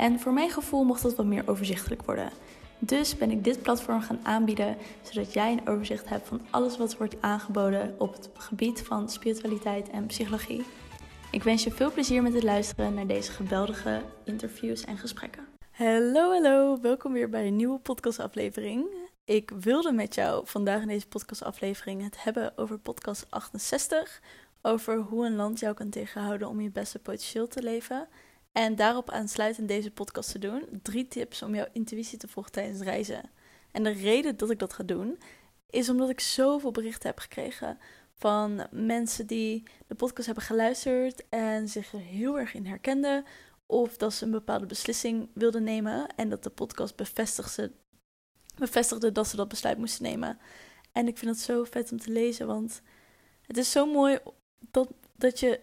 En voor mijn gevoel mocht dat wat meer overzichtelijk worden. Dus ben ik dit platform gaan aanbieden, zodat jij een overzicht hebt van alles wat wordt aangeboden op het gebied van spiritualiteit en psychologie. Ik wens je veel plezier met het luisteren naar deze geweldige interviews en gesprekken. Hallo, hallo, welkom weer bij een nieuwe podcastaflevering. Ik wilde met jou vandaag in deze podcastaflevering het hebben over podcast 68, over hoe een land jou kan tegenhouden om je beste potentieel te leven. En daarop aansluitend deze podcast te doen. Drie tips om jouw intuïtie te volgen tijdens reizen. En de reden dat ik dat ga doen, is omdat ik zoveel berichten heb gekregen van mensen die de podcast hebben geluisterd en zich er heel erg in herkenden. Of dat ze een bepaalde beslissing wilden nemen en dat de podcast bevestigde, bevestigde dat ze dat besluit moesten nemen. En ik vind het zo vet om te lezen, want het is zo mooi dat, dat je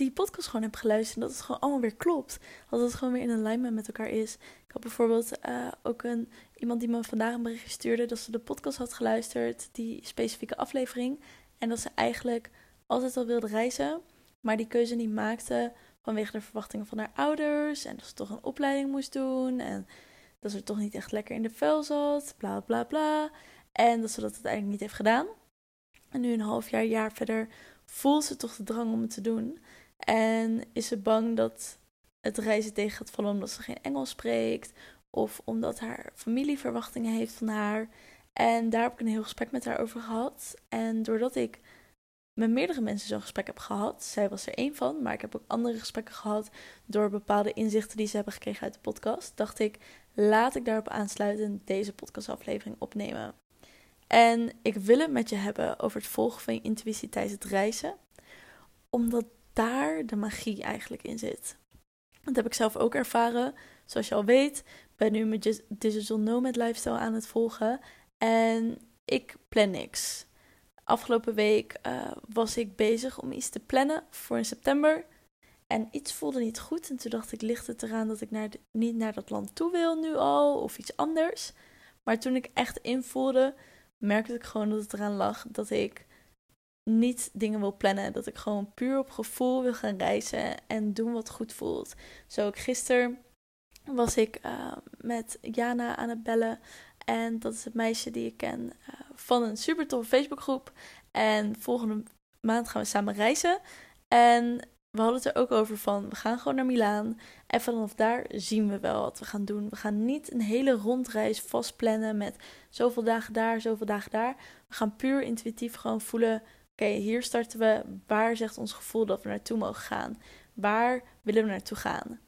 die podcast gewoon heb geluisterd. En dat het gewoon allemaal weer klopt. Dat het gewoon weer in alignment met elkaar is. Ik had bijvoorbeeld uh, ook een, iemand die me vandaag een bericht stuurde dat ze de podcast had geluisterd, die specifieke aflevering. En dat ze eigenlijk altijd al wilde reizen, maar die keuze niet maakte vanwege de verwachtingen van haar ouders. En dat ze toch een opleiding moest doen. En dat ze toch niet echt lekker in de vel zat. Bla bla bla. En dat ze dat uiteindelijk niet heeft gedaan. En nu een half jaar, jaar verder voelt ze toch de drang om het te doen. En is ze bang dat het reizen tegen gaat vallen omdat ze geen Engels spreekt. Of omdat haar familie verwachtingen heeft van haar. En daar heb ik een heel gesprek met haar over gehad. En doordat ik met meerdere mensen zo'n gesprek heb gehad, zij was er één van, maar ik heb ook andere gesprekken gehad door bepaalde inzichten die ze hebben gekregen uit de podcast, dacht ik, laat ik daarop aansluiten deze podcastaflevering opnemen. En ik wil het met je hebben over het volgen van je intuïtie tijdens het reizen, omdat daar de magie eigenlijk in zit. Dat heb ik zelf ook ervaren. Zoals je al weet, ben nu mijn digital nomad lifestyle aan het volgen. En ik plan niks. Afgelopen week uh, was ik bezig om iets te plannen voor in september. En iets voelde niet goed. En toen dacht ik, ligt het eraan dat ik naar niet naar dat land toe wil nu al? Of iets anders? Maar toen ik echt invoelde, merkte ik gewoon dat het eraan lag dat ik niet dingen wil plannen. Dat ik gewoon puur op gevoel wil gaan reizen en doen wat goed voelt. Zo ook gisteren was ik uh, met Jana aan het bellen. En dat is het meisje die ik ken uh, van een super toffe Facebookgroep. En volgende maand gaan we samen reizen. En we hadden het er ook over van, we gaan gewoon naar Milaan. En vanaf daar zien we wel wat we gaan doen. We gaan niet een hele rondreis vastplannen met zoveel dagen daar, zoveel dagen daar. We gaan puur intuïtief gewoon voelen Oké, hier starten we. Waar zegt ons gevoel dat we naartoe mogen gaan? Waar willen we naartoe gaan?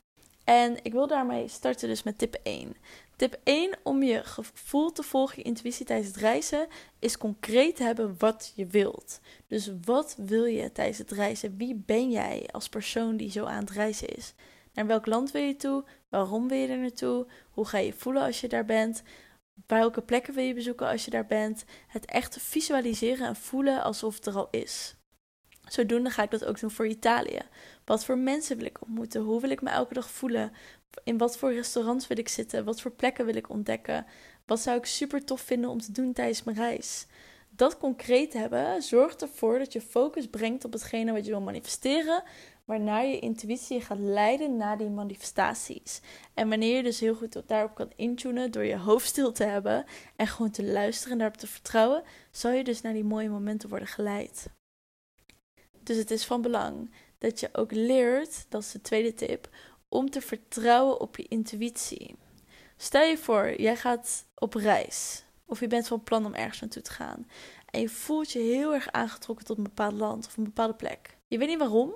En ik wil daarmee starten dus met tip 1. Tip 1 om je gevoel te volgen, je intuïtie tijdens het reizen, is concreet hebben wat je wilt. Dus wat wil je tijdens het reizen? Wie ben jij als persoon die zo aan het reizen is? Naar welk land wil je toe? Waarom wil je er naartoe? Hoe ga je voelen als je daar bent? Welke plekken wil je bezoeken als je daar bent? Het echt visualiseren en voelen alsof het er al is. Zodoende ga ik dat ook doen voor Italië. Wat voor mensen wil ik ontmoeten? Hoe wil ik me elke dag voelen? In wat voor restaurants wil ik zitten? Wat voor plekken wil ik ontdekken? Wat zou ik super tof vinden om te doen tijdens mijn reis? Dat concreet hebben zorgt ervoor dat je focus brengt op hetgene wat je wil manifesteren, waarna je intuïtie gaat leiden naar die manifestaties. En wanneer je dus heel goed daarop kan intunen door je hoofd stil te hebben en gewoon te luisteren en daarop te vertrouwen, zal je dus naar die mooie momenten worden geleid. Dus het is van belang dat je ook leert, dat is de tweede tip, om te vertrouwen op je intuïtie. Stel je voor, jij gaat op reis. Of je bent van plan om ergens naartoe te gaan. En je voelt je heel erg aangetrokken tot een bepaald land of een bepaalde plek. Je weet niet waarom.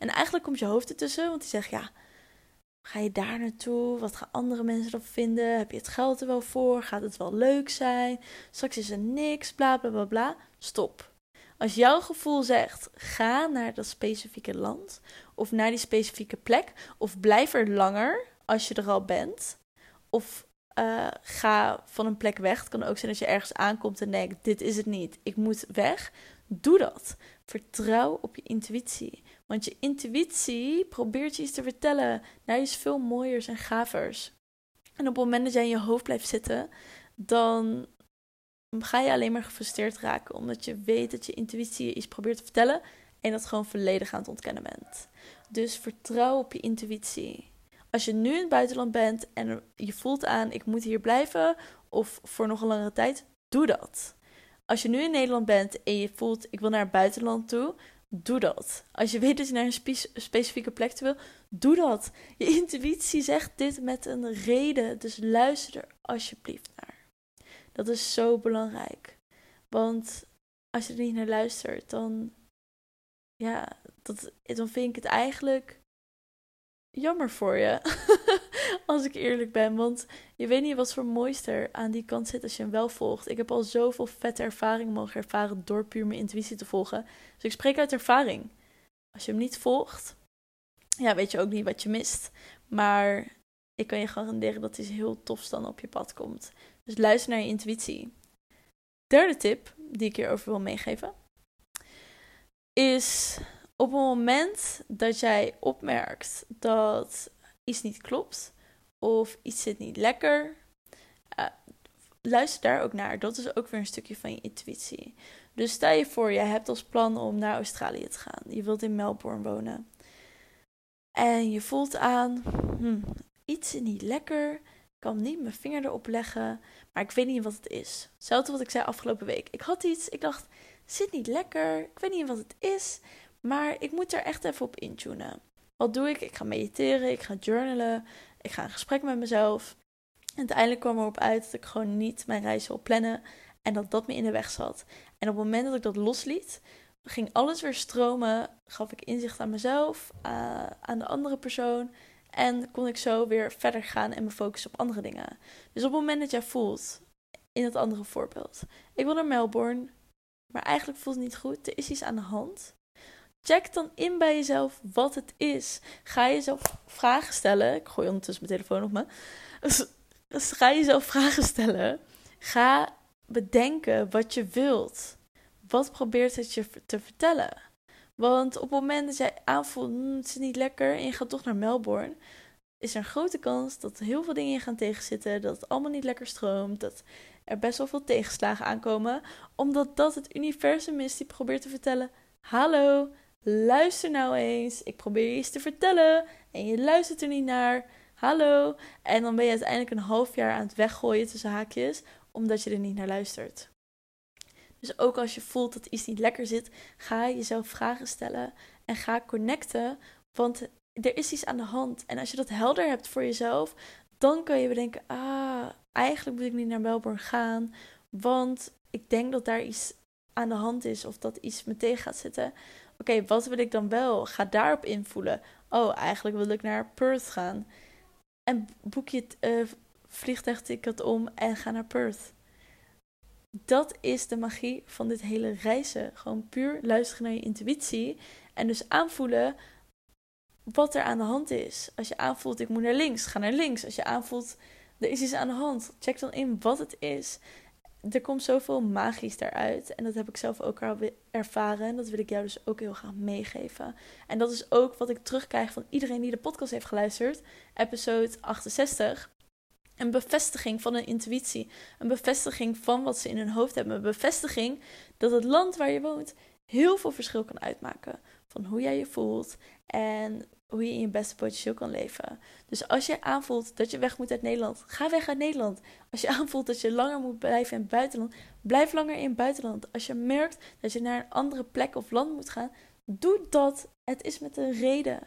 En eigenlijk komt je hoofd ertussen, want die zegt ja, ga je daar naartoe? Wat gaan andere mensen erop vinden? Heb je het geld er wel voor? Gaat het wel leuk zijn? Straks is er niks, bla bla bla bla. Stop. Als jouw gevoel zegt, ga naar dat specifieke land of naar die specifieke plek of blijf er langer als je er al bent, Of uh, ga van een plek weg. Het kan ook zijn dat je ergens aankomt en denkt: dit is het niet, ik moet weg. Doe dat. Vertrouw op je intuïtie. Want je intuïtie probeert je iets te vertellen naar iets veel mooiers en gavers. En op het moment dat jij in je hoofd blijft zitten, dan ga je alleen maar gefrustreerd raken. Omdat je weet dat je intuïtie je iets probeert te vertellen en dat gewoon volledig aan het ontkennen bent. Dus vertrouw op je intuïtie. Als je nu in het buitenland bent en je voelt aan, ik moet hier blijven of voor nog een langere tijd, doe dat. Als je nu in Nederland bent en je voelt, ik wil naar het buitenland toe, doe dat. Als je weet dat je naar een specifieke plek toe wil, doe dat. Je intuïtie zegt dit met een reden, dus luister er alsjeblieft naar. Dat is zo belangrijk. Want als je er niet naar luistert, dan, ja, dat, dan vind ik het eigenlijk jammer voor je. als ik eerlijk ben. Want je weet niet wat voor mooister aan die kant zit als je hem wel volgt. Ik heb al zoveel vette ervaringen mogen ervaren door puur mijn intuïtie te volgen. Dus ik spreek uit ervaring. Als je hem niet volgt, ja, weet je ook niet wat je mist. Maar ik kan je garanderen dat iets heel tofs dan op je pad komt. Dus luister naar je intuïtie. Derde tip die ik hierover wil meegeven is op het moment dat jij opmerkt dat iets niet klopt of iets zit niet lekker, uh, luister daar ook naar. Dat is ook weer een stukje van je intuïtie. Dus stel je voor, je hebt als plan om naar Australië te gaan. Je wilt in Melbourne wonen. En je voelt aan, hm, iets is niet lekker. Ik kan niet mijn vinger erop leggen, maar ik weet niet wat het is. Hetzelfde wat ik zei afgelopen week. Ik had iets, ik dacht, zit niet lekker. Ik weet niet wat het is, maar ik moet er echt even op intunen. Wat doe ik? Ik ga mediteren, ik ga journalen, ik ga een gesprek met mezelf. En uiteindelijk kwam erop uit dat ik gewoon niet mijn reis wil plannen en dat dat me in de weg zat. En op het moment dat ik dat losliet, ging alles weer stromen. Gaf ik inzicht aan mezelf, uh, aan de andere persoon. En kon ik zo weer verder gaan en me focussen op andere dingen. Dus op het moment dat jij voelt, in het andere voorbeeld, ik wil naar Melbourne, maar eigenlijk voelt het niet goed, er is iets aan de hand. Check dan in bij jezelf wat het is. Ga jezelf vragen stellen. Ik gooi ondertussen mijn telefoon op me. Dus, ga jezelf vragen stellen. Ga bedenken wat je wilt. Wat probeert het je te vertellen? Want op het moment dat jij aanvoelt, hm, het is niet lekker en je gaat toch naar Melbourne, is er een grote kans dat heel veel dingen je gaan tegenzitten, dat het allemaal niet lekker stroomt, dat er best wel veel tegenslagen aankomen, omdat dat het universum is die probeert te vertellen: hallo, luister nou eens, ik probeer je iets te vertellen en je luistert er niet naar. Hallo. En dan ben je uiteindelijk een half jaar aan het weggooien tussen haakjes, omdat je er niet naar luistert. Dus ook als je voelt dat iets niet lekker zit, ga jezelf vragen stellen en ga connecten. Want er is iets aan de hand. En als je dat helder hebt voor jezelf, dan kan je bedenken: ah, eigenlijk moet ik niet naar Melbourne gaan. Want ik denk dat daar iets aan de hand is of dat iets me tegen gaat zitten. Oké, wat wil ik dan wel? Ga daarop invoelen. Oh, eigenlijk wil ik naar Perth gaan. En boek je het uh, vliegtuigticket om en ga naar Perth. Dat is de magie van dit hele reizen. Gewoon puur luisteren naar je intuïtie. En dus aanvoelen wat er aan de hand is. Als je aanvoelt, ik moet naar links, ga naar links. Als je aanvoelt, er is iets aan de hand, check dan in wat het is. Er komt zoveel magisch daaruit. En dat heb ik zelf ook al ervaren. En dat wil ik jou dus ook heel graag meegeven. En dat is ook wat ik terugkrijg van iedereen die de podcast heeft geluisterd. Episode 68 een bevestiging van een intuïtie. Een bevestiging van wat ze in hun hoofd hebben. Een bevestiging dat het land waar je woont heel veel verschil kan uitmaken. Van hoe jij je voelt en hoe je in je beste potentieel kan leven. Dus als je aanvoelt dat je weg moet uit Nederland, ga weg uit Nederland. Als je aanvoelt dat je langer moet blijven in het buitenland, blijf langer in het buitenland. Als je merkt dat je naar een andere plek of land moet gaan, doe dat. Het is met een reden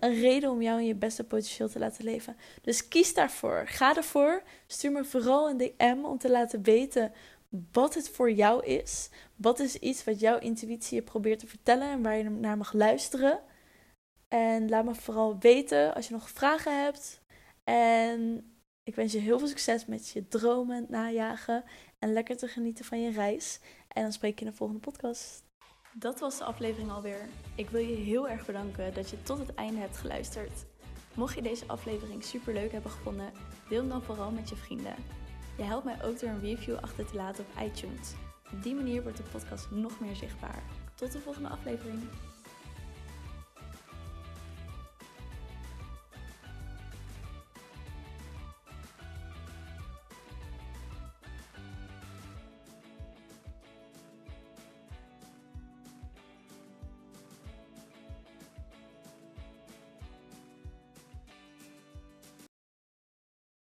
een reden om jou in je beste potentieel te laten leven. Dus kies daarvoor. Ga ervoor. Stuur me vooral een DM om te laten weten wat het voor jou is. Wat is iets wat jouw intuïtie je probeert te vertellen en waar je naar mag luisteren. En laat me vooral weten als je nog vragen hebt. En ik wens je heel veel succes met je dromen najagen. En lekker te genieten van je reis. En dan spreek je in de volgende podcast. Dat was de aflevering alweer. Ik wil je heel erg bedanken dat je tot het einde hebt geluisterd. Mocht je deze aflevering super leuk hebben gevonden, deel hem dan vooral met je vrienden. Je helpt mij ook door een review achter te laten op iTunes. Op die manier wordt de podcast nog meer zichtbaar. Tot de volgende aflevering.